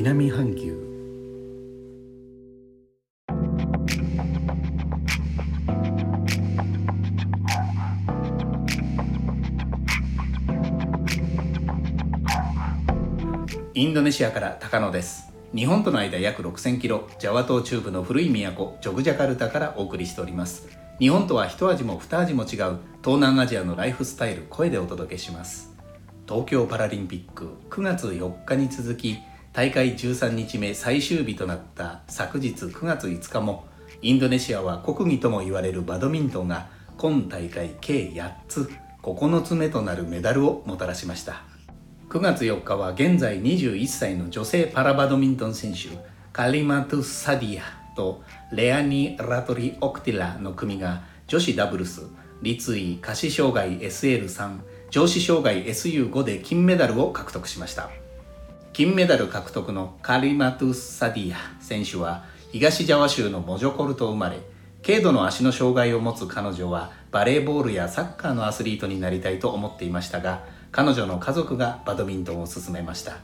南半球。インドネシアから高野です。日本との間約6000キロジャワ島中部の古い都ジョグジャカルタからお送りしております。日本とは一味も二味も違う東南アジアのライフスタイル声でお届けします。東京パラリンピック9月4日に続き大会13日目最終日となった昨日9月5日もインドネシアは国技とも言われるバドミントンが今大会計8つ9つ目となるメダルをもたらしました。9月4日は現在21歳の女性パラバドミントン選手カリマトゥ・サディアとレアニ・ラトリ・オクティラの組が女子ダブルス立位下肢障害 SL3 上肢障害 SU5 で金メダルを獲得しました。金メダル獲得のカリマトゥ・サディア選手は東ジャワ州のモジョコルト生まれ軽度の足の障害を持つ彼女はバレーボールやサッカーのアスリートになりたいと思っていましたが彼女の家族がバドミントンを進めました。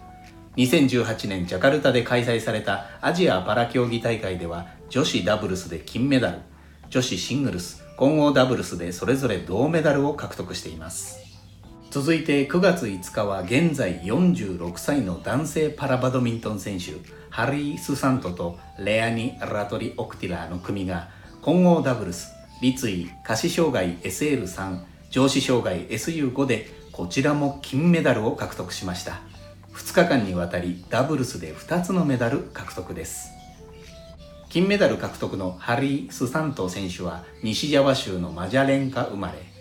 2018年ジャカルタで開催されたアジアパラ競技大会では女子ダブルスで金メダル女子シングルス混合ダブルスでそれぞれ銅メダルを獲得しています。続いて9月5日は現在46歳の男性パラバドミントン選手ハリー・スサントとレアニ・ラトリ・オクティラーの組が混合ダブルス立位下肢障害 SL3 上肢障害 SU5 でこちらも金メダルを獲得しました。2日間にわたりダブルスで2つのメダル獲得です。金メダル獲得のハリー・スサント選手は西ジャワ州のマジャレンカ生まれ。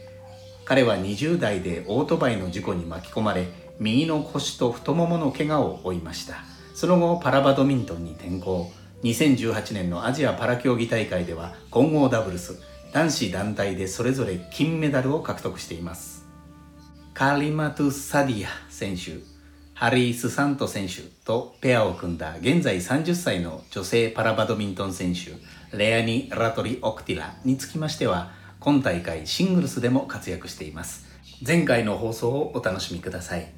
彼は20代でオートバイの事故に巻き込まれ右の腰と太ももの怪我を負いました。その後パラバドミントンに転向。2018年のアジアパラ競技大会では混合ダブルス男子団体でそれぞれ金メダルを獲得しています。カリマトゥ・サディア選手、ハリー・スサント選手とペアを組んだ現在30歳の女性パラバドミントン選手、レアニ・ラトリ・オクティラにつきましては、今大会シングルスでも活躍しています。前回の放送をお楽しみください。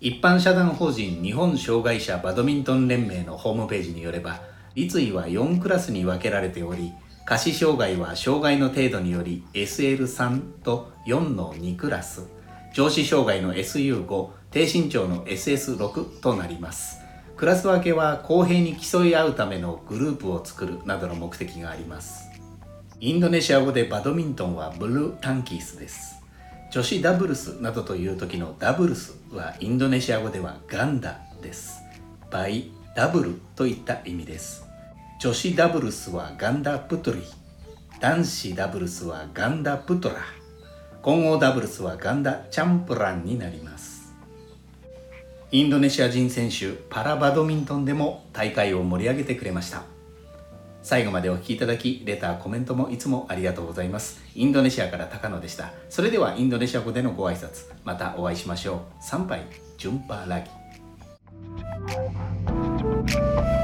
一般社団法人日本障害者バドミントン連盟のホームページによれば、立位は4クラスに分けられており、下肢障害は障害の程度により SL3 と4の2クラス、上肢障害の SU5 低身長の SS6 となりますクラス分けは公平に競い合うためのグループを作るなどの目的がありますインドネシア語でバドミントンはブルータンキースです。女子ダブルスなどという時のダブルスはインドネシア語ではガンダです。バイダブルといった意味です。女子ダブルスはガンダプトリ。男子ダブルスはガンダプトラ。混合ダブルスはガンダ・チャンプランになります。インドネシア人選手パラバドミントンでも大会を盛り上げてくれました。最後までお聴きいただきレターコメントもいつもありがとうございます。インドネシアから高野でした。それではインドネシア語でのご挨拶またお会いしましょう。参拝ジュンパーラギ。